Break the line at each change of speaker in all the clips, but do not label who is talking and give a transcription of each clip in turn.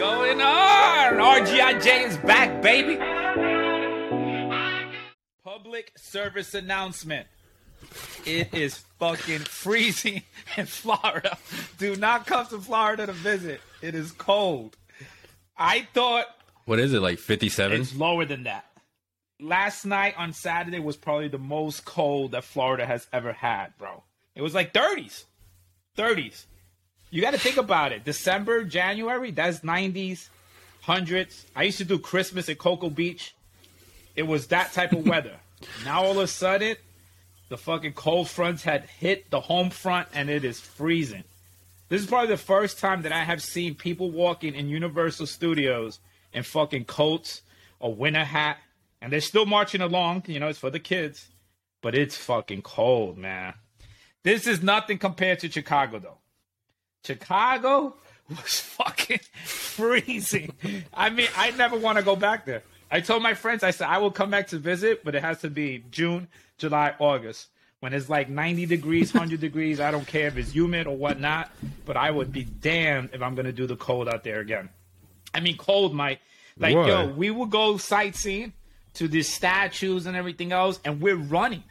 going on? RGIJ is back, baby. Public service announcement. It is fucking freezing in Florida. Do not come to Florida to visit. It is cold. I thought
What is it like 57?
it's lower than that. Last night on Saturday was probably the most cold that Florida has ever had, bro. It was like 30s. 30s. You got to think about it. December, January, that's 90s, 100s. I used to do Christmas at Cocoa Beach. It was that type of weather. now all of a sudden, the fucking cold fronts had hit the home front and it is freezing. This is probably the first time that I have seen people walking in Universal Studios in fucking coats, a winter hat, and they're still marching along. You know, it's for the kids, but it's fucking cold, man. This is nothing compared to Chicago, though. Chicago was fucking freezing. I mean, I never want to go back there. I told my friends, I said, I will come back to visit, but it has to be June, July, August. When it's like 90 degrees, 100 degrees, I don't care if it's humid or whatnot, but I would be damned if I'm going to do the cold out there again. I mean, cold, Mike. Like,
Why?
yo, we will go sightseeing to these statues and everything else, and we're running.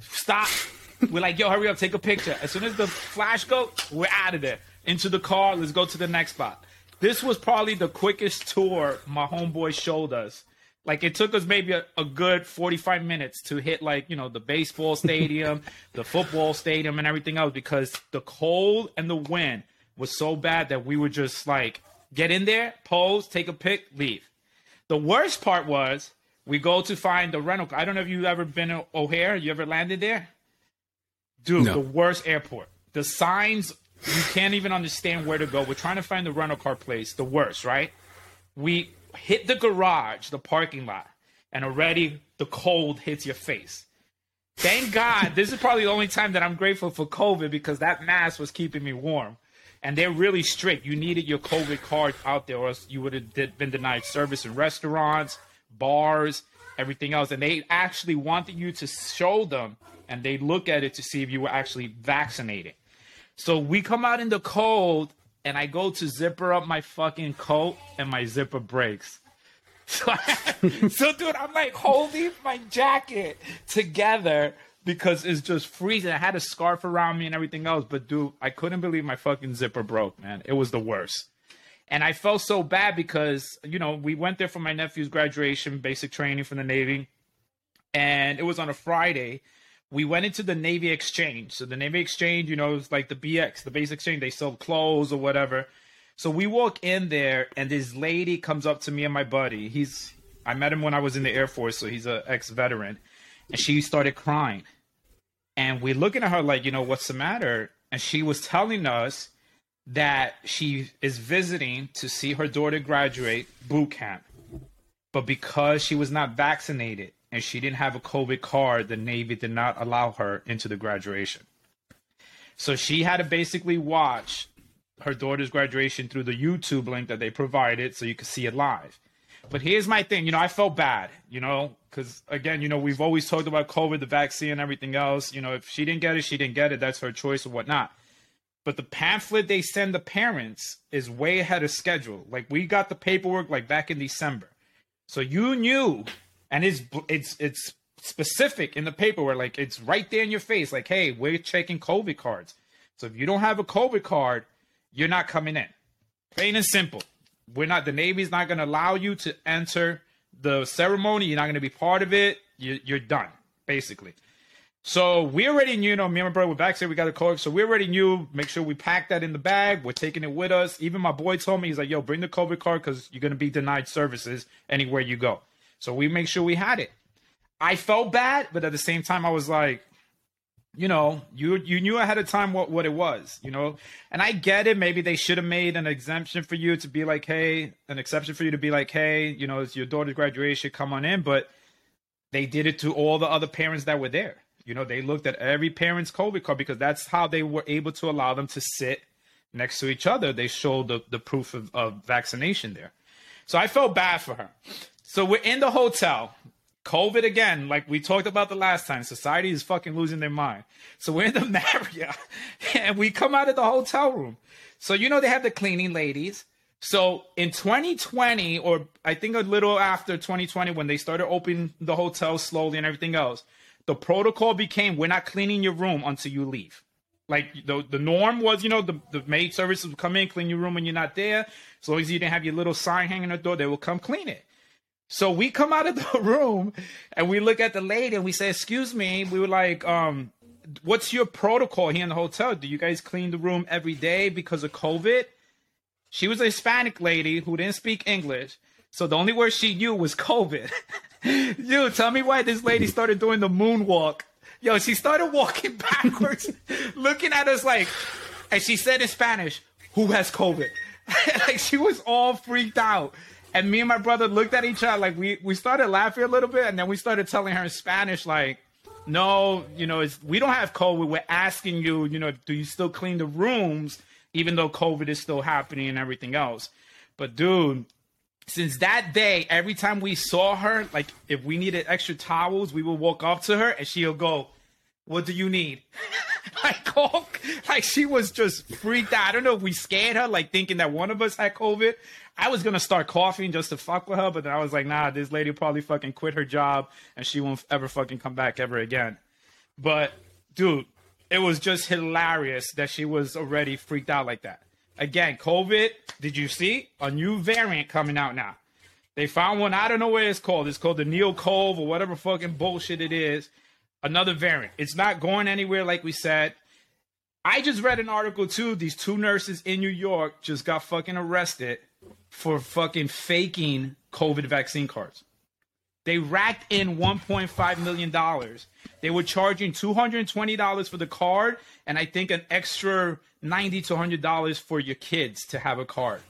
Stop. We're like, yo, hurry up, take a picture. As soon as the flash go, we're out of there. Into the car, let's go to the next spot. This was probably the quickest tour my homeboy showed us. Like it took us maybe a, a good 45 minutes to hit like, you know, the baseball stadium, the football stadium and everything else because the cold and the wind was so bad that we were just like get in there, pose, take a pic, leave. The worst part was we go to find the rental. car. I don't know if you've ever been to O'Hare. You ever landed there? Dude,
No.
the worst airport. The signs, you can't even understand where to go. We're trying to find the rental car place. The worst, right? We hit the garage, the parking lot, and already the cold hits your face. Thank God, this is probably the only time that I'm grateful for COVID because that mask was keeping me warm. And they're really strict. You needed your COVID card out there, or else you would have been denied service in restaurants, bars, everything else. And they actually wanted you to show them, and they look at it to see if you were actually vaccinated. So we come out in the cold, and I go to zipper up my fucking coat, and my zipper breaks. So, so, dude, I'm like holding my jacket together because it's just freezing. I had a scarf around me and everything else, but dude, I couldn't believe my fucking zipper broke, man. It was the worst. And I felt so bad because, you know, we went there for my nephew's graduation, basic training from the Navy, and it was on a Friday. We went into the Navy Exchange. So the Navy Exchange, you know, is like the BX, the basic exchange. They sell clothes or whatever. So we walk in there, and this lady comes up to me and my buddy. He's I met him when I was in the Air Force, so he's a ex veteran, and she started crying, and we're looking at her like, you know, what's the matter? And she was telling us that she is visiting to see her daughter graduate boot camp, but because she was not vaccinated and she didn't have a COVID card, the Navy did not allow her into the graduation. So she had to basically watch her daughter's graduation through the YouTube link that they provided so you could see it live. But here's my thing, you know, I felt bad, you know, because again, you know, we've always talked about COVID, the vaccine, everything else. You know, if she didn't get it, she didn't get it. That's her choice or whatnot. But the pamphlet they send the parents is way ahead of schedule. Like we got the paperwork like back in December, so you knew, and it's it's it's specific in the paperwork. Like it's right there in your face. Like, hey, we're checking COVID cards. So if you don't have a COVID card, you're not coming in. Plain and simple. We're not. The Navy's not going to allow you to enter the ceremony. You're not going to be part of it. You, you're done, basically. So we already knew, you know, me and my brother were back there. We got a COVID. So we already knew. Make sure we pack that in the bag. We're taking it with us. Even my boy told me, he's like, "Yo, bring the COVID card because you're to be denied services anywhere you go." So we make sure we had it. I felt bad, but at the same time, I was like, you know, you you knew ahead of time what, what it was, you know. And I get it. Maybe they should have made an exemption for you to be like, hey, an exception for you to be like, hey, you know, it's your daughter's graduation, come on in. But they did it to all the other parents that were there. You know, they looked at every parent's COVID card because that's how they were able to allow them to sit next to each other. They showed the, the proof of, of vaccination there. So I felt bad for her. So we're in the hotel. COVID again, like we talked about the last time. Society is fucking losing their mind. So we're in the Marriott and we come out of the hotel room. So you know they have the cleaning ladies. So in 2020, or I think a little after 2020, when they started opening the hotel slowly and everything else, the protocol became we're not cleaning your room until you leave. Like the the norm was, you know, the, the maid services would come in, clean your room when you're not there. As long as you didn't have your little sign hanging on the door, they will come clean it. So we come out of the room and we look at the lady and we say, "Excuse me." We were like, um, "What's your protocol here in the hotel? Do you guys clean the room every day because of COVID?" She was a Hispanic lady who didn't speak English, so the only word she knew was COVID. Dude, tell me why this lady started doing the moonwalk. Yo, she started walking backwards, looking at us like, and she said in Spanish, "Who has COVID?" like she was all freaked out. And me and my brother looked at each other like we we started laughing a little bit, and then we started telling her in Spanish like, "No, you know, it's, we don't have COVID. We're asking you, you know, do you still clean the rooms, even though COVID is still happening and everything else?" But dude, since that day, every time we saw her, like if we needed extra towels, we would walk up to her and she'll go, "What do you need?" like, oh, like she was just freaked out. I don't know if we scared her, like thinking that one of us had COVID. I was gonna start coughing just to fuck with her, but then I was like, nah, this lady probably fucking quit her job and she won't ever fucking come back ever again. But dude, it was just hilarious that she was already freaked out like that. Again, COVID, did you see a new variant coming out now? They found one, I don't know what it's called. It's called the NeoCoV or whatever fucking bullshit it is. Another variant. It's not going anywhere, like we said. I just read an article too. These two nurses in New York just got fucking arrested for fucking faking COVID vaccine cards. They racked in $1.5 million. They were charging $220 for the card and I think an extra 90 to $100 for your kids to have a card.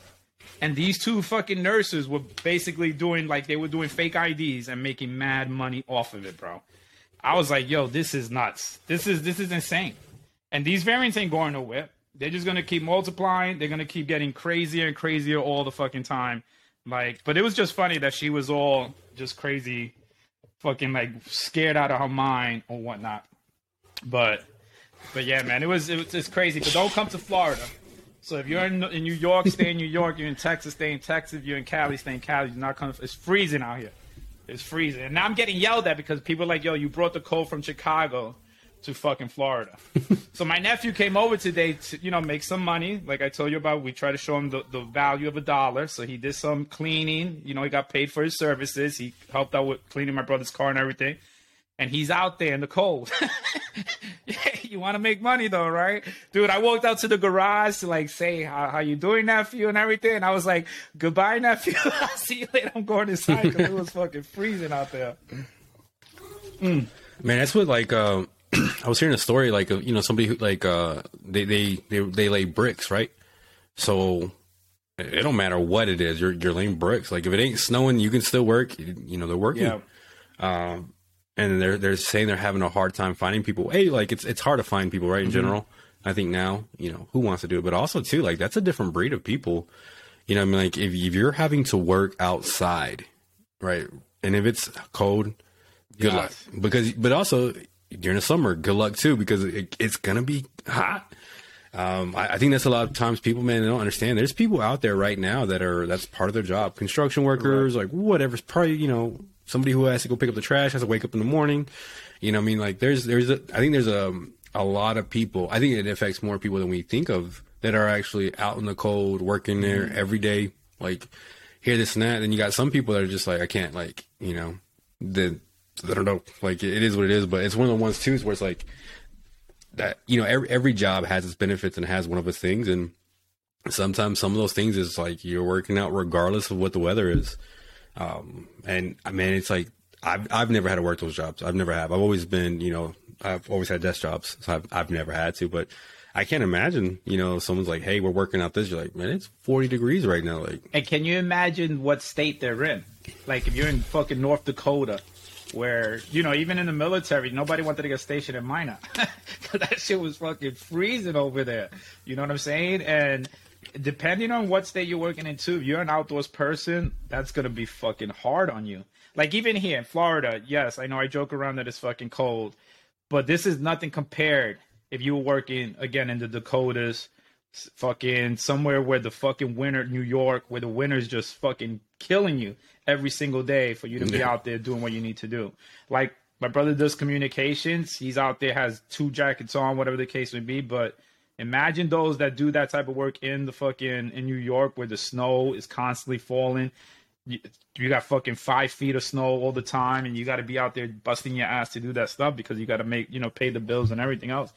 And these two fucking nurses were basically doing like they were doing fake IDs and making mad money off of it, bro. I was like, yo, this is nuts. This is this is insane. And these variants ain't going nowhere. They're just gonna keep multiplying. They're gonna keep getting crazier and crazier all the fucking time. Like, but it was just funny that she was all just crazy, fucking like scared out of her mind or whatnot. But, but yeah, man, it was it was it's crazy. But don't come to Florida. So if you're in, in New York, stay in New York. You're in Texas, stay in Texas. If you're in Cali, stay in Cali. You're not coming. It's freezing out here. It's freezing. And now I'm getting yelled at because people are like, yo, you brought the cold from Chicago to fucking Florida. so my nephew came over today to, you know, make some money. Like I told you about, we try to show him the, the value of a dollar. So he did some cleaning. You know, he got paid for his services. He helped out with cleaning my brother's car and everything. And he's out there in the cold. you want to make money though, right? Dude, I walked out to the garage to like say how, how you doing, nephew, and everything. And I was like, goodbye, nephew. I'll see you later. I'm going inside because it was fucking freezing out there.
Man, that's what like um, I was hearing a story like of you know somebody who like uh they they they, they lay bricks right, so it don't matter what it is you're you're laying bricks like if it ain't snowing you can still work you know they're working.
Yeah.
Um, and they're they're saying they're having a hard time finding people. Hey, like it's it's hard to find people, right? In general, I think now you know who wants to do it, but also too like that's a different breed of people. You know, I mean, like if if you're having to work outside, right, and if it's cold, good luck. Because but also during the summer, good luck too, because it, it's gonna be hot. Um, I, I think that's a lot of times people, man, they don't understand. There's people out there right now that are that's part of their job. Construction workers, like whatever. It's probably you know somebody who has to go pick up the trash, has to wake up in the morning. You know, what I mean, like there's there's a, I think there's a a lot of people. I think it affects more people than we think of that are actually out in the cold, working there every day, like hear this and that. Then you got some people that are just like, I can't, like you know, the I don't know, like it is what it is. But it's one of the ones too where it's like that you know every every job has its benefits and has one of its things and sometimes some of those things is like you're working out regardless of what the weather is um and i mean it's like i've i've never had to work those jobs i've never have i've always been you know i've always had desk jobs so i've, I've never had to but i can't imagine you know someone's like hey we're working out this you're like man it's 40 degrees right now like
And can you imagine what state they're in? Like if you're in fucking North Dakota, where you know even in the military, nobody wanted to get stationed in Minot because that shit was fucking freezing over there. You know what I'm saying? And depending on what state you're working in too, if you're an outdoors person, that's gonna be fucking hard on you. Like even here in Florida, yes, I know I joke around that it's fucking cold, but this is nothing compared if you were working again in the Dakotas fucking somewhere where the fucking winter, New York, where the winter's just fucking killing you every single day for you to be out there doing what you need to do. Like my brother does communications. He's out there, has two jackets on, whatever the case may be. But imagine those that do that type of work in the fucking in New York where the snow is constantly falling. You, you got fucking five feet of snow all the time, and you got to be out there busting your ass to do that stuff because you got to make you know pay the bills and everything else.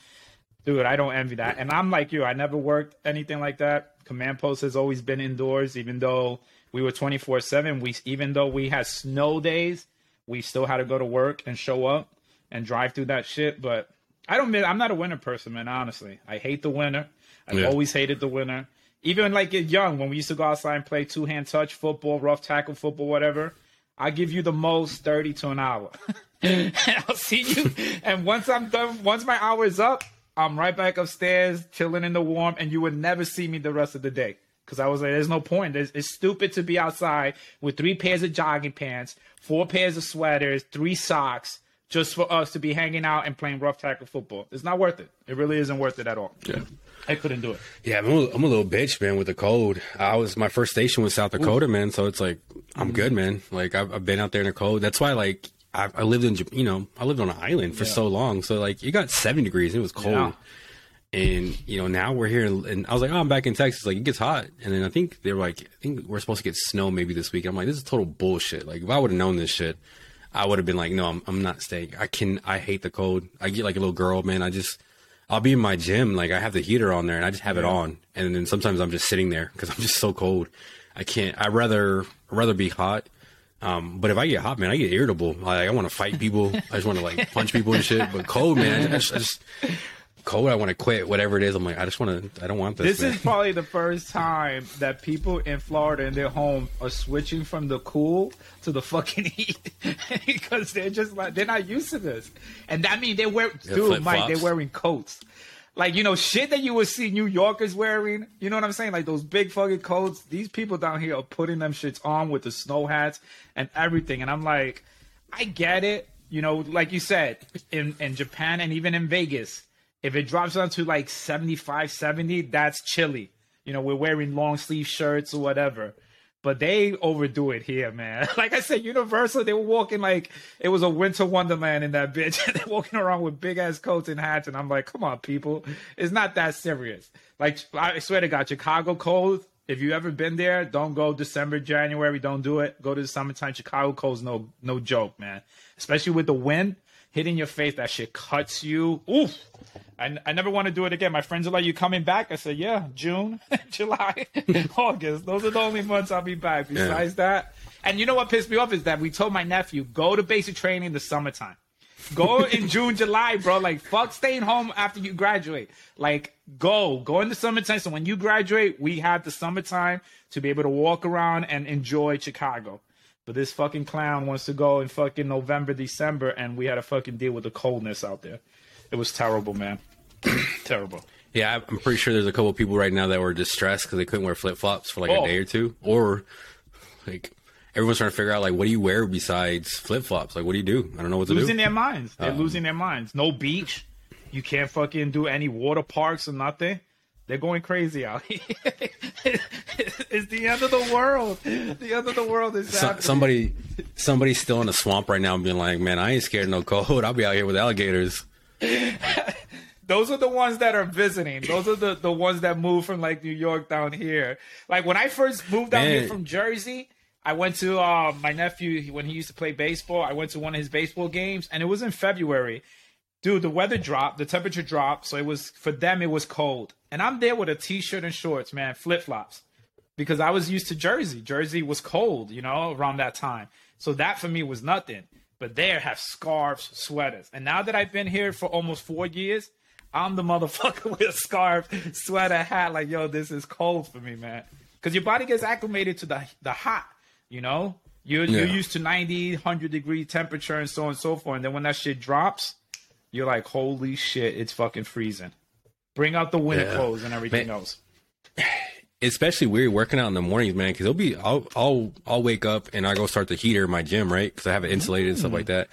Dude, I don't envy that. And I'm like you, I never worked anything like that. Command post has always been indoors, even though we were 24 7. We even though we had snow days, we still had to go to work and show up and drive through that shit. But I don't. I'm not a winter person, man. Honestly, I hate the winter. I've
Yeah.
always hated the winter. Even like young, when we used to go outside and play two hand touch football, rough tackle football, whatever. I give you the most thirty to an hour. and I'll see you. And once I'm done, once my hour is up, I'm right back upstairs, chilling in the warm, and you would never see me the rest of the day. Because I was like, there's no point. There's, it's stupid to be outside with three pairs of jogging pants, four pairs of sweaters, three socks, just for us to be hanging out and playing rough tackle football. It's not worth it. It really isn't worth it at all.
Yeah.
I couldn't do it.
Yeah, I'm a, I'm a little bitch, man, with the cold. I was my first station was South Dakota, man. So it's like I'm good, man. Like I've, I've been out there in the cold. That's why, like, I, I lived in, you know, I lived on an island for
Yeah.
so long. So like, you got 70 degrees. And it was cold.
Yeah.
And you know, now we're here, and I was like, oh, I'm back in Texas. Like it gets hot, and then I think they were like, I think we're supposed to get snow maybe this week. I'm like, this is total bullshit. Like if I would have known this shit, I would have been like, no, I'm, I'm not staying. I can, I hate the cold. I get like a little girl, man. I just, I'll be in my gym, like I have the heater on there, and I just have it on, and then sometimes I'm just sitting there because I'm just so cold. I can't. I rather I'd rather be hot. Um, but if I get hot, man, I get irritable. Like I want to fight people. I just want to like punch people and shit. But cold, man, I just, I just cold. I want to quit whatever it is. I'm like, I just want to. I don't want this.
This
man.
is probably the first time that people in Florida in their home are switching from the cool to the fucking heat because they're just like they're not used to this, and that means they wear dude, Mike, they're wearing coats. Like you know, shit that you would see New Yorkers wearing. You know what I'm saying? Like those big fucking coats. These people down here are putting them shits on with the snow hats and everything. And I'm like, I get it. You know, like you said, in in Japan and even in Vegas, if it drops down to like 75, 70, that's chilly. You know, we're wearing long sleeve shirts or whatever. But they overdo it here, man. Like I said, Universal, they were walking like it was a winter wonderland in that bitch. They're walking around with big ass coats and hats, and I'm like, come on, people, it's not that serious. Like I swear to God, Chicago cold. If you ever been there, don't go December, January. Don't do it. Go to the summertime. Chicago cold's no no joke, man. Especially with the wind hitting your face, that shit cuts you. Oof. I, I never want to do it again. My friends are like, "You coming back?" I said, "Yeah, June, July, August. Those are the only months I'll be back. Besides that, and you know what pissed me off is that we told my nephew go to basic training in the summertime. Go in June, July, bro. Like fuck staying home after you graduate. Like go, go in the summertime. So when you graduate, we have the summertime to be able to walk around and enjoy Chicago. But this fucking clown wants to go in fucking November, December, and we had to fucking deal with the coldness out there. It was terrible, man. terrible.
Yeah, I'm pretty sure there's a couple of people right now that were distressed because they couldn't wear flip flops for like
Oh.
a day or two, or like everyone's trying to figure out like what do you wear besides flip flops? Like what do you do? I don't know what to do.
Losing their minds. They're
Um,
losing their minds. No beach. You can't fucking do any water parks or nothing. They're going crazy out here. it's the end of the world. The end of the world is
So, somebody, somebody's still in the swamp right now, being like, "Man, I ain't scared of no cold. I'll be out here with alligators."
Those are the ones that are visiting. Those are the, the ones that move from like New York down here. Like when I first moved down here from Jersey, I went to uh, my nephew when he used to play baseball. I went to one of his baseball games, and it was in February. Dude, the weather dropped, the temperature dropped, so it was for them it was cold. And I'm there with a t-shirt and shorts, man, flip flops, because I was used to Jersey. Jersey was cold, you know, around that time. So that for me was nothing. But there have scarves, sweaters, and now that I've been here for almost four years, I'm the motherfucker with a scarf, sweater, hat. Like, yo, this is cold for me, man. Because your body gets acclimated to the the hot, you know. You're you're used to 90, 100 degree temperature and so on and so forth. And then when that shit drops, you're like, holy shit, it's fucking freezing. Bring out the winter
Yeah.
clothes and everything
Man.
else.
especially weird working out in the mornings, man. Because it'll be I'll I'll I'll wake up and I go start the heater in my gym, right? Because I have it insulated and stuff like that.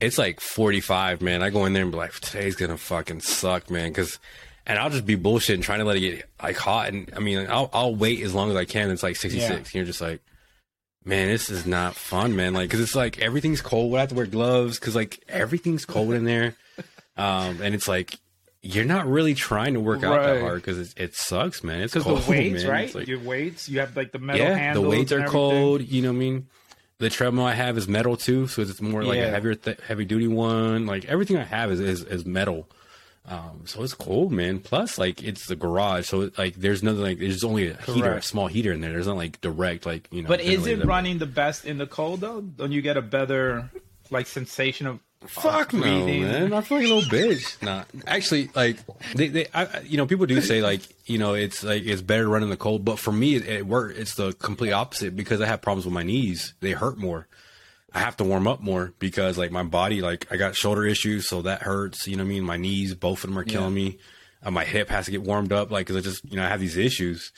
It's like 45, man. I go in there and be like, today's gonna fucking suck, man. Because and I'll just be bullshitting, trying to let it get like hot. And I mean, I'll I'll wait as long as I can. It's like 66.
Yeah.
And you're just like, man, this is not fun, man. Like, cause it's like everything's cold. I have to wear gloves because like everything's cold in there. Um, and it's like you're not really trying to work out that hard because it, it sucks, man. It's
Because
cold,
the weights,
man.
right?
Like-
Your weights, you have like the metal
yeah, the weights are cold. You know what I mean? The treadmill I have is metal too, so it's more like
Yeah.
a heavier, th- heavy duty one. Like everything I have is is, is metal. Um, so it's cold, man. Plus, like it's the garage, so like there's nothing like there's only a heater, a small heater in there. There's not like direct, like you know.
But is it running the best in the cold though? Don't you get a better like sensation of
Fuck no,
breathing?
man! I feel like a little bitch. Nah, actually, like they, they, I, you know, people do say like, you know, it's like it's better to run in the cold, but for me, it, it work. It's the complete opposite because I have problems with my knees; they hurt more. I have to warm up more because like my body, like I got shoulder issues, so that hurts. You know what I mean? My knees, both of them are killing me. Uh, my hip has to get warmed up, like because I just, you know, I have these issues.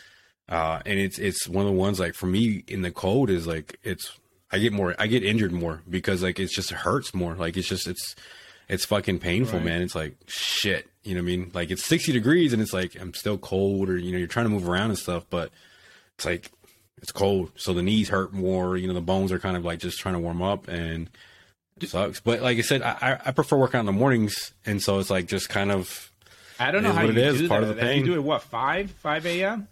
Uh, and it's it's one of the ones like for me in the cold is like it's I get more I get injured more because like it's just hurts more. Like it's just it's it's fucking painful,
Right.
man. It's like shit. You know what I mean? Like it's sixty degrees and it's like I'm still cold or you know, you're trying to move around and stuff, but it's like it's cold. So the knees hurt more, you know, the bones are kind of like just trying to warm up and it sucks. But like I said, I, I- prefer working out in the mornings and so it's like just kind of
I don't know how you
it is,
do
part
that.
of the pain.
You do it what five five a.m.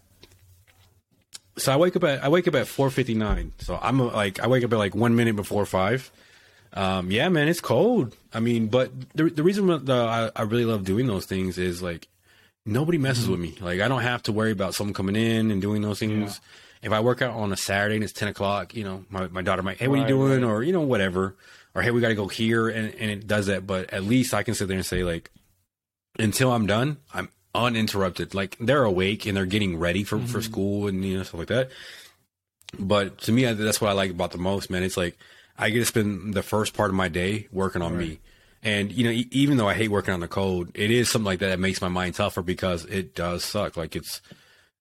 So I wake up at I wake up at four fifty nine. So I'm like I wake up at like one minute before five. Um, yeah, man, it's cold. I mean, but the the reason that I, I really love doing those things is like nobody messes with me. Like I don't have to worry about someone coming in and doing those things. If I work out on a Saturday and it's ten o'clock, you know, my, my daughter might, hey, what are you doing?
right.
Or you know, whatever. Or hey, we got to go here, and and it does that. But at least I can sit there and say like, until I'm done, I'm uninterrupted. Like they're awake and they're getting ready for, for mm-hmm. school and you know stuff like that. But to me, that's what I like about the most, man. It's like I get to spend the first part of my day working on me. And you know, e- even though I hate working on the code, it is something like that that makes my mind tougher because it does suck. Like it's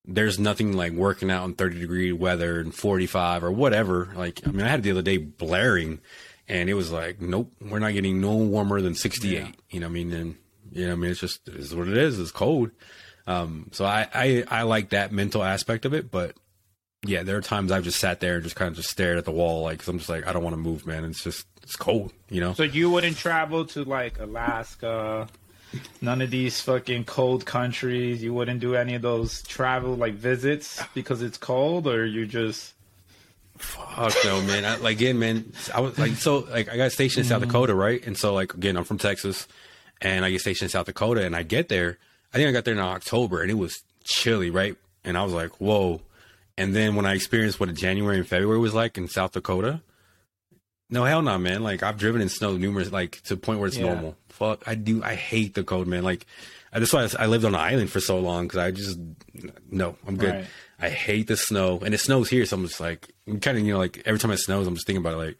there's nothing like working out in 30 degree weather and 45 or whatever. Like I mean, I had the other day blaring, and it was like, nope, we're not getting no warmer than 68. You know, what I mean, and you know, what I mean, it's just is what it is. It's cold. Um, so I, I I like that mental aspect of it, but yeah, there are times I've just sat there and just kind of just stared at the wall, like 'cause I'm just like I don't want to move, man. It's just it's cold, you know.
So you wouldn't travel to like Alaska, none of these fucking cold countries. You wouldn't do any of those travel like visits because it's cold, or you just
Fuck no, man. I, like again, man. I was like so like I got stationed in South Dakota, right? And so like again, I'm from Texas, and I get stationed in South Dakota, and I get there. I think I got there in October, and it was chilly, right? And I was like, whoa. And then when I experienced what a January and February was like in South Dakota, no hell no, man. Like I've driven in snow numerous, like to the point where it's
Yeah.
normal. Fuck, I do. I hate the cold, man. Like that's why I lived on an island for so long because I just no, I'm good.
Right.
I hate the snow, and it snows here, so I'm just like kind of you know like every time it snows, I'm just thinking about it like,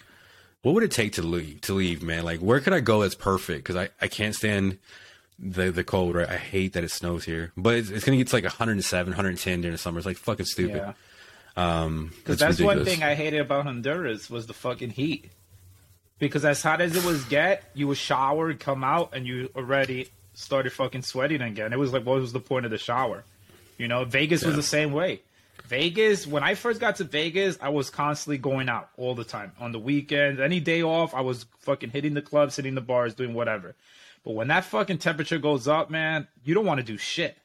what would it take to leave? To leave, man. Like where could I go that's perfect? Because I I can't stand the the cold. Right, I hate that it snows here, but it's, it's gonna get to like 107, 110 during the summer. It's like fucking stupid.
yeah.
Um,
Because that's one thing I hated about Honduras was the fucking heat. Because as hot as it was get, you would shower, come out, and you already started fucking sweating again. It was like, what was the point of the shower? You know, Vegas was the same way. Vegas, when I first got to Vegas, I was constantly going out all the time. On the weekends, any day off, I was fucking hitting the clubs, hitting the bars, doing whatever. But when that fucking temperature goes up, man, you don't want to do shit.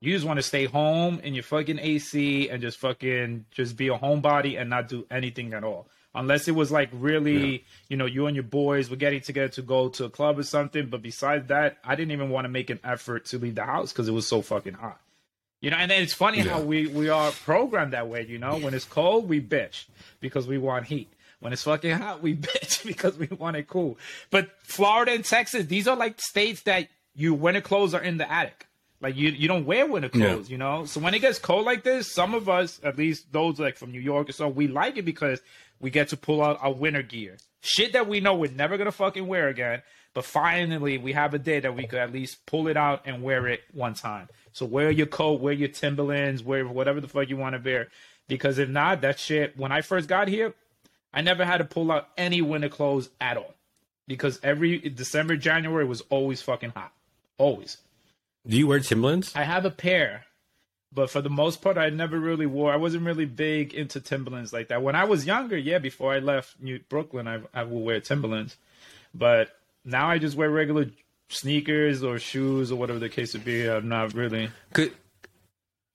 You just want to stay home in your fucking AC and just fucking just be a homebody and not do anything at all. Unless it was like really, you know, you and your boys were getting together to go to a club or something. But besides that, I didn't even want to make an effort to leave the house because it was so fucking hot. You know, and then it's funny how we, we are programmed that way, you know? When it's cold, we bitch because we want heat. When it's fucking hot, we bitch because we want it cool. But Florida and Texas, these are like states that you winter clothes are in the attic. Like you you don't wear winter
Yeah.
clothes, you know? So when it gets cold like this, some of us, at least those like from New York or so, we like it because we get to pull out our winter gear. Shit that we know we're never gonna fucking wear again. But finally we have a day that we could at least pull it out and wear it one time. So wear your coat, wear your Timberlands, wear whatever the fuck you want to wear. Because if not, that shit when I first got here, I never had to pull out any winter clothes at all. Because every December, January was always fucking hot. Always.
Do you wear Timberlands?
I have a pair, but for the most part, I never really wore. I wasn't really big into Timberlands like that. When I was younger, yeah, before I left New Brooklyn, I I would wear Timberlands, but now I just wear regular sneakers or shoes or whatever the case would be. I'm not really.
Could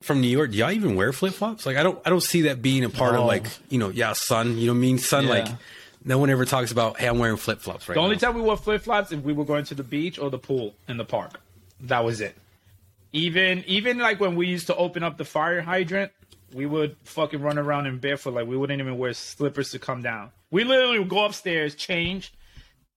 from New York, do y'all even wear flip flops? Like I don't I don't see that being a part
No.
of like, you know, yeah, sun, you know what I mean? Sun
Yeah.
like no one ever talks about, hey, I'm wearing flip flops right
The only
now.
time we wore flip flops if we were going to the beach or the pool in the park. That was it. Even even like when we used to open up the fire hydrant, we would fucking run around in barefoot. Like we wouldn't even wear slippers to come down. We literally would go upstairs, change,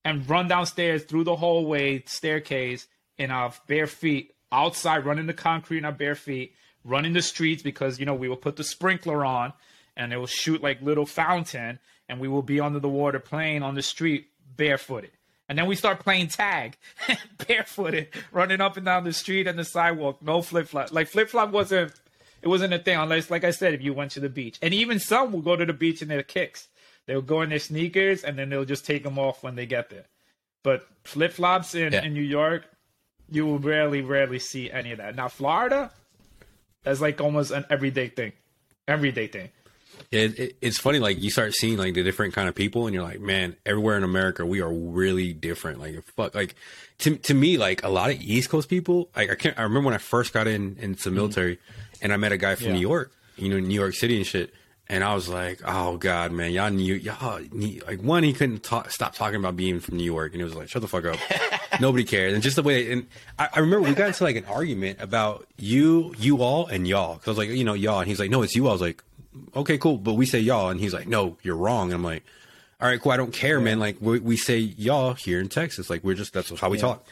and run downstairs through the hallway staircase in our bare feet, outside, running the concrete in our bare feet, running the streets because you know we will put the sprinkler on and it will shoot like little fountain, and we will be under the water playing on the street barefooted. And then we start playing tag, barefooted, running up and down the street and the sidewalk, no flip flop. Like flip flop wasn't, it wasn't a thing unless, like I said, if you went to the beach. And even some will go to the beach in their kicks. They'll go in their sneakers and then they'll just take them off when they get there. But flip flops in,
Yeah.
in New York, you will rarely, rarely see any of that. Now Florida, that's like almost an everyday thing, everyday thing.
Yeah, it, it, it's funny. Like you start seeing like the different kind of people, and you're like, man, everywhere in America, we are really different. Like, fuck, like to to me, like a lot of East Coast people. Like I can't. I remember when I first got in into the military, and I met a guy from
Yeah.
New York, you know, New York City and shit. And I was like, oh god, man, y'all knew, y'all need, like one, he couldn't talk, stop talking about being from New York, and it was like, shut the fuck up, nobody cares. And just the way, and I, I remember we got into like an argument about you, you all, and y'all. Cause I was like, you know, y'all, and he's like, no, it's you. all. I was like, okay, cool, but we say y'all, and he's like, no, you're wrong. And I'm like, all right, cool, I don't care, man. Like we, we say y'all here in Texas, like we're just that's how we talk.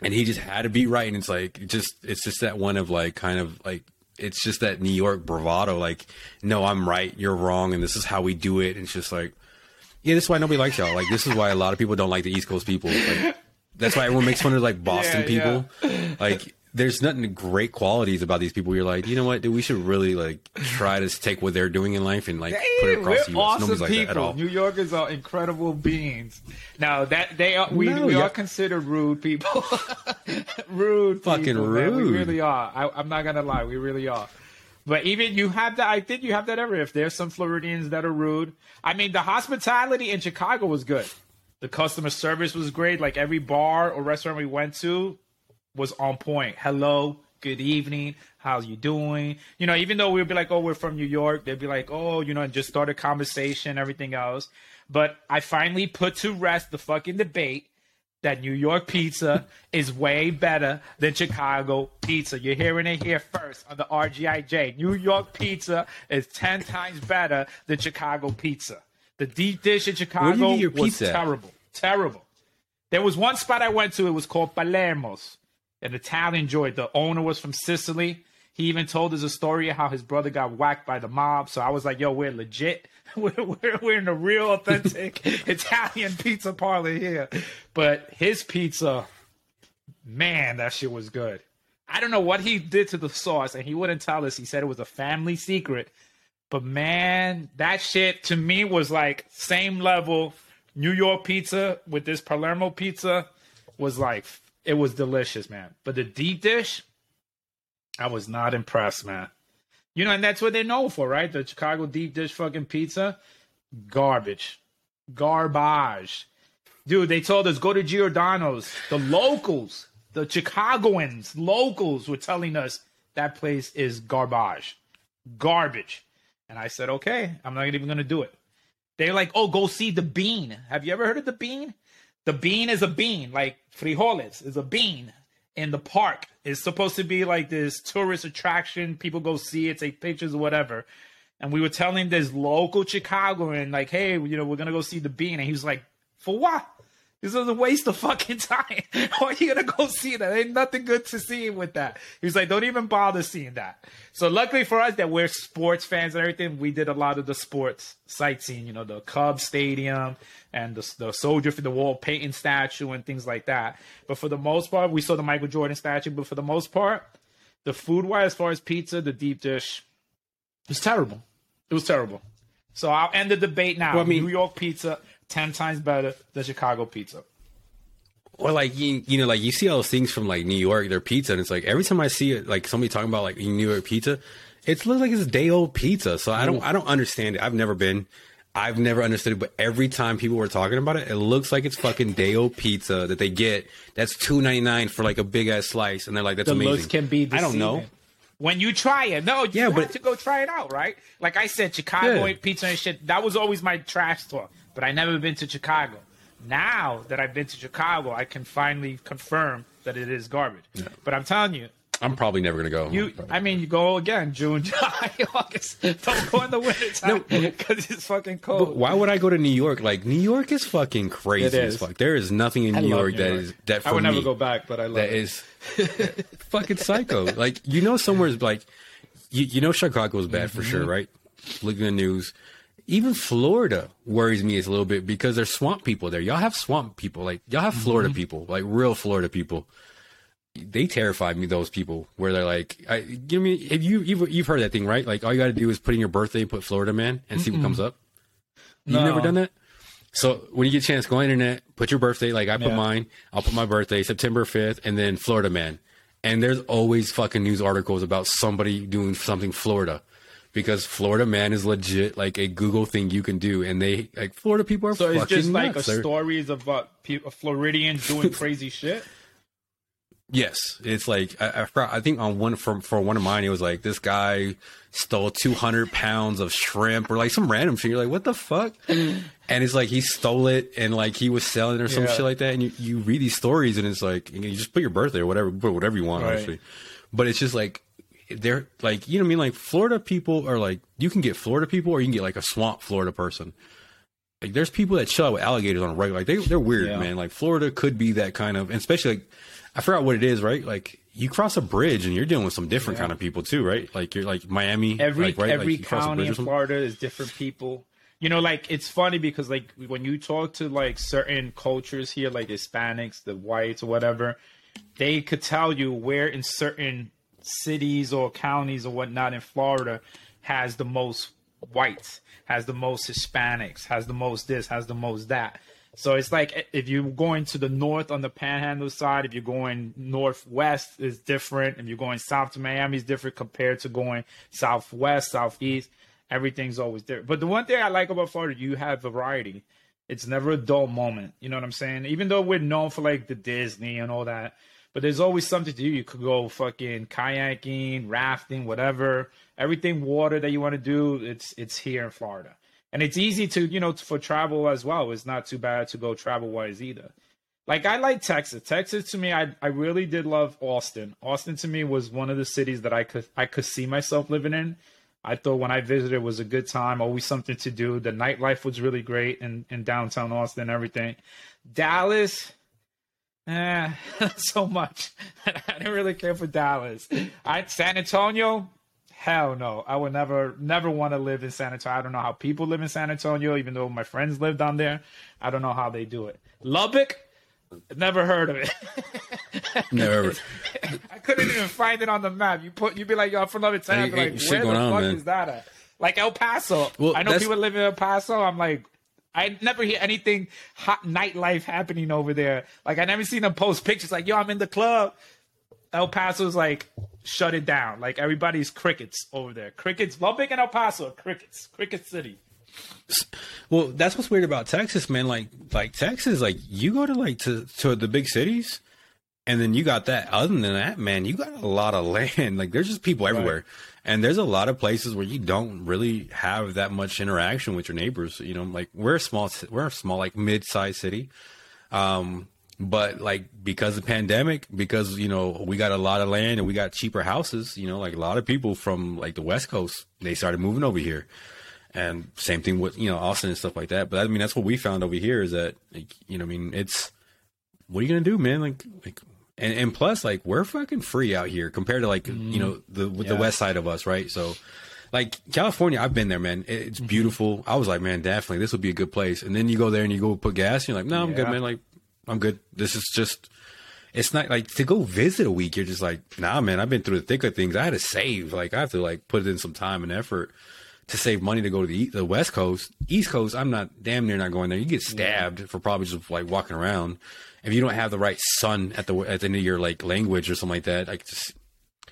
And he just had to be right, and it's like just it's just that one of like kind of like it's just that New York bravado, like no, I'm right, you're wrong, and this is how we do it. And it's just like, yeah, this is why nobody likes y'all. Like this is why a lot of people don't like the East Coast people. Like that's why everyone makes fun of like Boston
Yeah,
people. Like there's nothing great qualities about these people. You're like, you know what, dude, we should really like try to take what they're doing in life and like put it across the US.
awesome
Nobody's like that at all.
New Yorkers are incredible beings. Now that they are, we,
No,
we are considered rude people. rude,
Fucking
people, man. We
rude.
really are. I, I'm not gonna lie, we really are. But even you have that. I think you have that everywhere. If there's some Floridians that are rude, I mean, the hospitality in Chicago was good. The customer service was great. Like every bar or restaurant we went to was on point. Hello, good evening, how you doing? You know, even though we'd be like, oh, we're from New York, they'd be like, oh, you know, and just start a conversation, everything else. But I finally put to rest the fucking debate that New York pizza is way better than Chicago pizza. You're hearing it here first on the RGIJ. New York pizza is 10 times better than Chicago pizza. The deep dish in Chicago
your
was terrible. Terrible. There was one spot I went to, it was called Palermo's, an Italian joint. The owner was from Sicily. He even told us a story of how his brother got whacked by the mob. So I was like, yo, we're legit. We're, we're, we're in a real authentic Italian pizza parlor here. But his pizza, man, that shit was good. I don't know what he did to the sauce, and he wouldn't tell us. He said it was a family secret. But man, that shit to me was like same level. New York pizza with this Palermo pizza was like it was delicious, man. But the deep dish, I was not impressed, man. You know, and that's what they're known for, right? The Chicago deep dish fucking pizza, garbage, garbage. Dude, they told us go to Giordano's. The locals, the Chicagoans, locals were telling us that place is garbage, garbage. And I said, okay, I'm not even gonna do it. They're like, oh, go see the bean. Have you ever heard of the bean? The bean is a bean, like frijoles is a bean in the park. It's supposed to be like this tourist attraction. People go see it, take pictures or whatever. And we were telling this local Chicagoan, like, hey, you know, we're gonna go see the bean. And he was like, for what? This is a waste of fucking time. Why are you gonna go see that? Ain't nothing good to see with that. He was like, don't even bother seeing that. So luckily for us that we're sports fans and everything, we did a lot of the sports sightseeing. You know, the Cubs Stadium and the the Soldier for the Wall Payton statue and things like that. But for the most part, we saw the Michael Jordan statue. But for the most part, the food wise, as far as pizza, the deep dish, it was terrible. It was terrible. So I'll end the debate now.
Well, I mean-
New York pizza, ten times better than Chicago pizza.
Or like you, you know, like you see all those things from like New York, their pizza, and it's like every time I see it, like somebody talking about like New York pizza, it looks like it's day old pizza. So I don't, I don't understand it. I've never been, I've never understood it. But every time people were talking about it, it looks like it's fucking day old pizza that they get. That's two ninety nine for like a big ass slice, and they're like, that's
the
amazing.
can be.
I don't know.
When you try it, no, you
Yeah,
have
but-
to go try it out, right? Like I said, Chicago
Yeah.
pizza and shit. That was always my trash talk, but I never been to Chicago. Now that I've been to Chicago, I can finally confirm that it is garbage. But I'm telling you,
I'm probably never gonna go.
you, I mean, you go again, June, July, August. Don't go in the winter time because it's fucking cold.
Why would I go to New York? Like New York is fucking crazy
It
as fuck. There is nothing in New York
New
that
York.
is that for
I would never
me.
go back, but I love
that
it.
is fucking psycho. Like you know, somewhere's like you, you know Chicago is bad for
Mm-hmm.
sure, right? Look at the news. Even Florida worries me a little bit because there's swamp people there. Y'all have swamp people, like y'all have Florida
Mm-hmm.
people, like real Florida people. They terrify me. Those people where they're like, I, "Give me." If you you've, you've heard that thing, right? Like all you got to do is put in your birthday, and put Florida man, and see what comes up. You've
No.
never done that. So when you get a chance, go on internet, put your birthday. Like I put
Yeah.
mine. I'll put my birthday, September fifth, and then Florida man. And there's always fucking news articles about somebody doing something Florida, because Florida man is legit like a Google thing you can do, and they like Florida people are
So it's just like a
nuts. They're-
stories of uh, pe- Floridians doing crazy shit.
Yes, it's like I, I, I think on one for for one of mine, it was like this guy stole two hundred pounds of shrimp or like some random shit. You're like, what the fuck? and it's like he stole it and like he was selling it or some
Yeah.
shit like that. And you, you read these stories and it's like you just put your birthday or whatever, put whatever you want,
Right.
honestly. But it's just like they're like you know what I mean. Like Florida people are like you can get Florida people or you can get like a swamp Florida person. Like there's people that chill out with alligators on a regular. Like they they're weird,
Yeah.
man. Like Florida could be that kind of, and especially like I forgot what it is, right? Like you cross a bridge and you're dealing with some different kind of people too, right? Like you're like Miami,
Every
like, right?
every
like you cross a
county in. Florida is different people. You know, like it's funny because like when you talk to like certain cultures here, like Hispanics, the whites or whatever, they could tell you where in certain cities or counties or whatnot in Florida has the most whites, has the most Hispanics, has the most this, has the most that. So it's like if you're going to the north on the Panhandle side, if you're going northwest, is different. If you're going south to Miami, is different compared to going southwest, southeast. Everything's always different. But the one thing I like about Florida, you have variety. It's never a dull moment. You know what I'm saying? Even though we're known for like the Disney and all that, but there's always something to do. You could go fucking kayaking, rafting, whatever. Everything water that you want to do, it's it's here in Florida. And it's easy to, you know, for travel as well. It's not too bad to go travel wise either. Like I like Texas. Texas to me, I I really did love Austin. Austin to me was one of the cities that I could I could see myself living in. I thought when I visited it was a good time, always something to do. The nightlife was really great in, in downtown Austin and everything. Dallas, eh, not so much. I didn't really care for Dallas. I San Antonio, hell no. I would never never want to live in San Antonio. I don't know how people live in San Antonio, even though my friends live down there. I don't know how they do it. Lubbock, never heard of it.
Never.
I couldn't even find it on the map. You put, you'd be like, "Yo, I'm from Lubbock." Be
Ain't- ain't
like, "Where the
on,
fuck
man."
is that at?" Like El Paso.
Well,
I know people live in El Paso. I'm like, I never hear anything hot nightlife happening over there. Like I never seen them post pictures like, "Yo, I'm in the club." El Paso's like shut it down. Like everybody's crickets over there. Crickets. Lubbock and El Paso, crickets. Cricket City.
Well, that's what's weird about Texas, man. Like, like Texas, like you go to like to to the big cities, and then you got that. Other than that, man, you got a lot of land. Like, there's just people everywhere, and there's a lot of places where you don't really have that much interaction with your neighbors. You know, like we're a small, we're a small, like mid-sized city. Um, but like because of the pandemic, because you know we got a lot of land and we got cheaper houses. You know, like a lot of people from like the West Coast, they started moving over here. And same thing with you know Austin and stuff like that. But I mean that's what we found over here is that like, you know I mean it's what are you gonna do, man? Like like and, and plus like we're fucking free out here compared to like you know the with the west side of us, right? So like California, I've been there, man. It- It's mm-hmm. beautiful. I was like, man, definitely this would be a good place. And then you go there and you go put gas, and you're like, no, I'm good, man. Like I'm good. This is just it's not like to go visit a week. You're just like, nah, man. I've been through the thick of things. I had to save. Like I have to like put in some time and effort to save money to go to the, the West Coast. East Coast, I'm not damn near not going there. You get stabbed for probably just like walking around. If you don't have the right son at the at the end of your like language or something like that, like just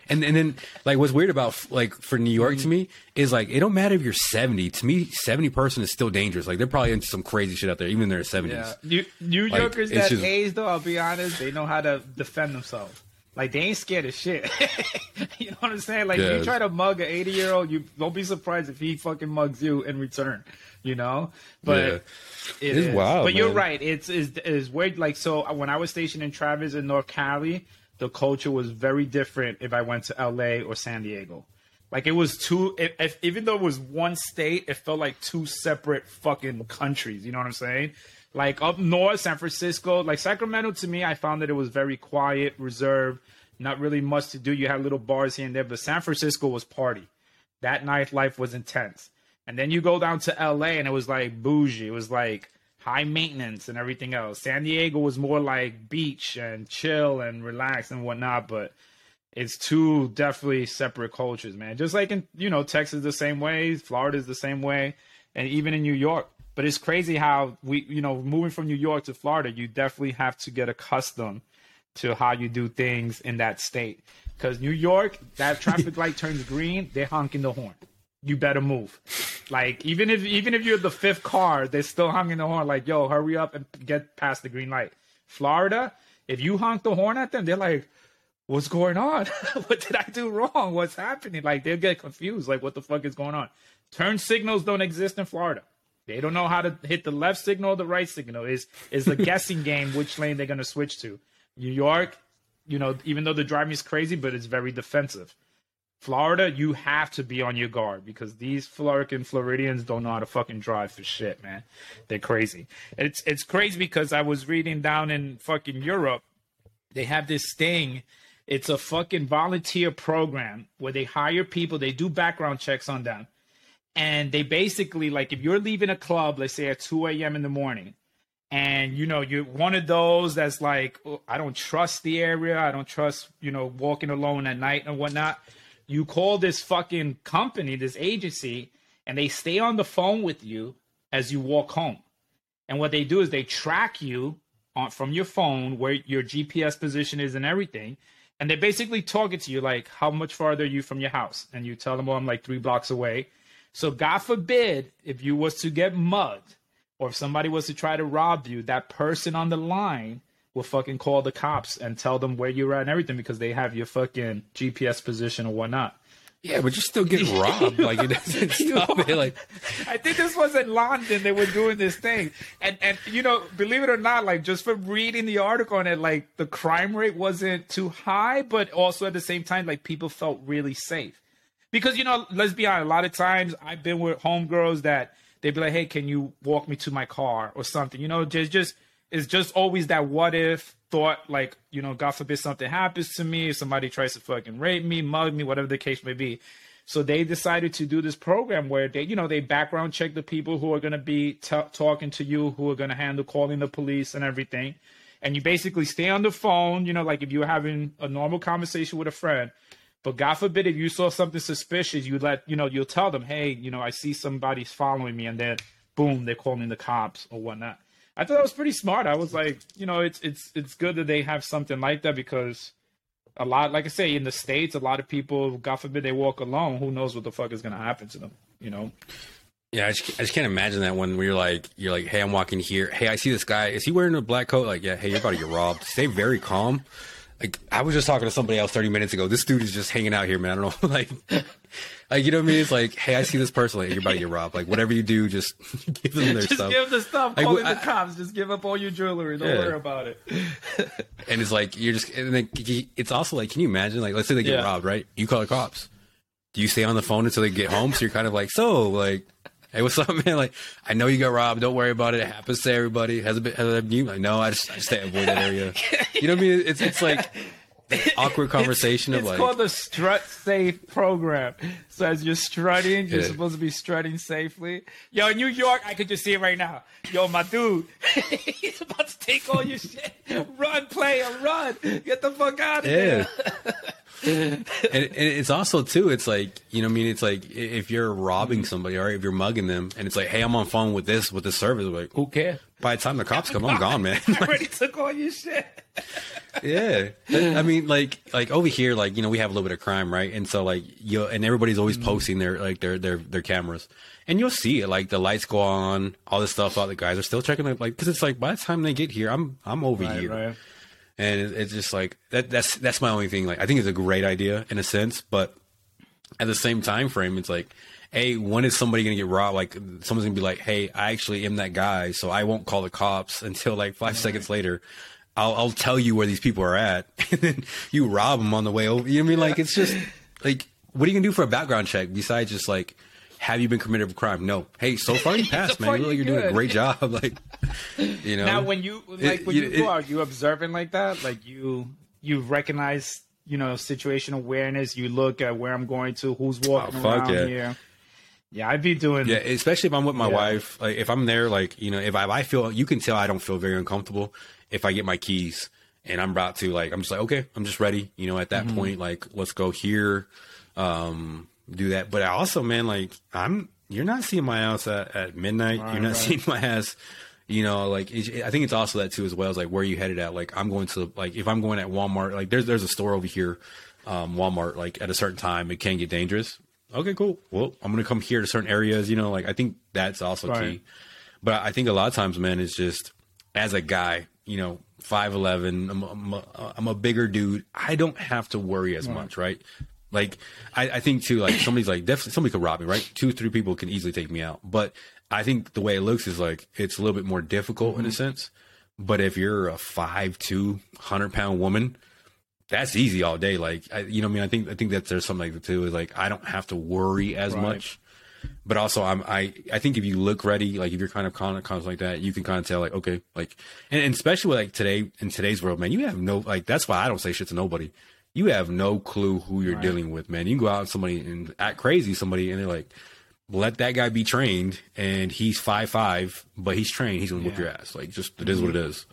and and then like what's weird about like for New York to me is like it don't matter if you're 70. To me, 70 person is still dangerous. Like they're probably into some crazy shit out there, even in their 70s.
Yeah, New, New
Like,
Yorkers that
just-
age though, I'll be honest, they know how to defend themselves. Like they ain't scared of shit. you know what I'm saying? Like if
Yeah.
you try to mug an 80 year old, you don't be surprised if he fucking mugs you in return. You know, but
Yeah.
it
It's
is.
wild,
But you're right. It's is is weird. Like so, when I was stationed in Travis in North Cali, the culture was very different. If I went to L.A. or San Diego. Like it was two. If, if, even though it was one state, it felt like two separate fucking countries. You know what I'm saying? Like up north, San Francisco, like Sacramento. To me, I found that it was very quiet, reserved, not really much to do. You had little bars here and there, but San Francisco was party. That nightlife was intense. And then you go down to LA, and it was like bougie. It was like high maintenance and everything else. San Diego was more like beach and chill and relax and whatnot, but it's two definitely separate cultures, man. Just like in you know Texas the same way, Florida's the same way, and even in New York. But it's crazy how we you know moving from New York to Florida, you definitely have to get accustomed to how you do things in that state. Because New York, that traffic light turns green, they're honking the horn. You better move. Like even if even if you're the fifth car, they're still honking the horn. Like yo, hurry up and get past the green light. Florida, if you honk the horn at them, they're like, what's going on? what did I do wrong? What's happening? Like they'll get confused. Like what the fuck is going on? Turn signals don't exist in Florida. They don't know how to hit the left signal or the right signal. Is is a guessing game which lane they're gonna switch to. New York, you know, even though the driving is crazy, but it's very defensive. Florida, you have to be on your guard because these Florican Floridians don't know how to fucking drive for shit, man. They're crazy. It's it's crazy because I was reading down in fucking Europe, they have this thing. It's a fucking volunteer program where they hire people, they do background checks on them. And they basically like if you're leaving a club, let's say at 2 a.m. in the morning, and you know you're one of those that's like "Oh, i don't trust the area i don't trust you know walking alone at night and whatnot you call this fucking company this agency and they stay on the phone with you as you walk home. And what they do is they track you on from your phone where your gps position is and everything and they basically talking to you like how much farther are you from your house? And you tell them well i'm like three blocks away. So god forbid if you was to get mugged or if somebody was to try to rob you, that person on the line will fucking call the cops and tell them where you're at and everything because they have your fucking GPS position or whatnot.
Yeah, but you're still get robbed. like it doesn't stop it. Like
I think this was in London. They were doing this thing, and and you know, believe it or not, like just from reading the article on it, like the crime rate wasn't too high, but also at the same time, like people felt really safe because you know, let's be honest, a lot of times I've been with homegirls that they'd be like, "Hey, can you walk me to my car or something?" You know, just just it's just always that what if thought, like you know, God forbid something happens to me, somebody tries to fucking rape me, mug me, whatever the case may be. So they decided to do this program where they, you know, they background check the people who are going to be t- talking to you, who are going to handle calling the police and everything. And you basically stay on the phone, you know, like if you're having a normal conversation with a friend. But God forbid if you saw something suspicious, you let, you know, you'll tell them, hey, you know, I see somebody's following me, and then boom, they're calling the cops or whatnot. I thought that was pretty smart. I was like, you know, it's it's it's good that they have something like that because a lot, like I say, in the states, a lot of people, God forbid, they walk alone. Who knows what the fuck is gonna happen to them? You know?
Yeah, I just, I just can't imagine that when you're like, you're like, hey, I'm walking here. Hey, I see this guy. Is he wearing a black coat? Like, yeah, hey, you're about to get robbed. Stay very calm. Like, I was just talking to somebody else 30 minutes ago. This dude is just hanging out here, man. I don't know. Like, like you know what I mean? It's like, hey, I see this person. Like, you're about to get robbed. Like, whatever you do, just give them their
Just
stuff.
give the stuff,
Like,
calling
I-
the cops. Just give up all your jewelry. Don't
Yeah.
worry about it.
And it's like, you're just, and then it's also like, can you imagine? Like, let's say they get
Yeah.
robbed, right? You call the cops. Do you stay on the phone until they get home? So you're kind of like, so, like, hey, what's up, man? Like, I know you got robbed. Don't worry about it. It happens to everybody. Has it been, has it been you? Like, no, I just, I just stay avoid that area. You know what I mean? It's, it's like, awkward conversation
it's
of like,
called the StrutSafe program. So as you're strutting, you're
Yeah.
supposed to be strutting safely. Yo, in New York, I could just see it right now. Yo, my dude, he's about to take all your shit. Run, player, run. Get the fuck out of
yeah.
there.
and, and it's also too. It's like you know, what I mean, it's like if you're robbing somebody or if you're mugging them, and it's like, hey, I'm on phone with this with this service. Like,
Who cares?
by the time the cops come, I'm gone, man.
I already took all your shit.
Yeah, I mean, like, like over here, like you know, we have a little bit of crime, right? And so, like, you and everybody's always
Mm-hmm.
posting their like their their their cameras, and you'll see it, like the lights go on, all this stuff out. The guys are still checking it, like, because it's like by the time they get here, I'm I'm over
Right,
here.
right.
and it- it's just like that that's that's my only thing like i think it's a great idea in a sense but at the same time frame it's like hey when is somebody gonna get robbed like someone's gonna be like hey i actually am that guy so i won't call the cops until like 5 seconds later I'll, I'll tell you where these people are at and then you rob them on the way over you know what i mean like it's just like what are you gonna do for a background check besides just like have you been committed a crime? No. Hey, so far you passed,
So
man. You look like
you
you're doing a great job. Like, you know.
Now, when you like
It-
when
you- it-
go out, you observing like that, like you you recognize you know situation awareness. You look at where I'm going to, who's oh, walking
Oh,
around
yeah.
here. Yeah, I'd be doing.
Yeah, especially if I'm with my
Yeah.
wife. Like if I'm there, like you know, if I, if I feel, you can tell I don't feel very uncomfortable if I get my keys and I'm about to like, I'm just like, okay, I'm just ready. You know, at
Mm-hmm.
that point, like, let's go here, um, do that. But I also, man, like, I'm, you're not seeing my ass at, at midnight. you're not
right.
seeing my ass. You know, like it, I think it's also that too as well. Is like where are you headed at. Like I'm going to like if I'm going at Walmart. Like there's there's a store over here, um, Walmart. Like at a certain time, it can get dangerous. Okay, cool. Well, I'm gonna come here to certain areas. You know, like I think that's also
Right.
key. But I think a lot of times, man, it's just as a guy, you know, five eleven. I'm, I'm, a- I'm a bigger dude. I don't have to worry as much, right? Like I, I think too, like somebody's like definitely somebody could rob me, right? Two, three people can easily take me out. But I think the way it looks is like it's a little bit more difficult in a mm-hmm. sense. But if you're a five two hundred pound woman, that's easy all day. Like I, you know, what I mean, I think I think that there's something like that too. Is like I don't have to worry as
Right.
much. But also, I'm I I think if you look ready, like if you're kind of kind of, like that, you can kind of tell like okay, like and, and especially like today in today's world, man, you have no like that's why I don't say shit to nobody. You have no clue who you're dealing with, man. You can go out and somebody and act crazy, somebody, and they're like, let that guy be trained, and he's five five, but he's trained. He's gonna whip
Yeah.
your ass. Like just it is what it is.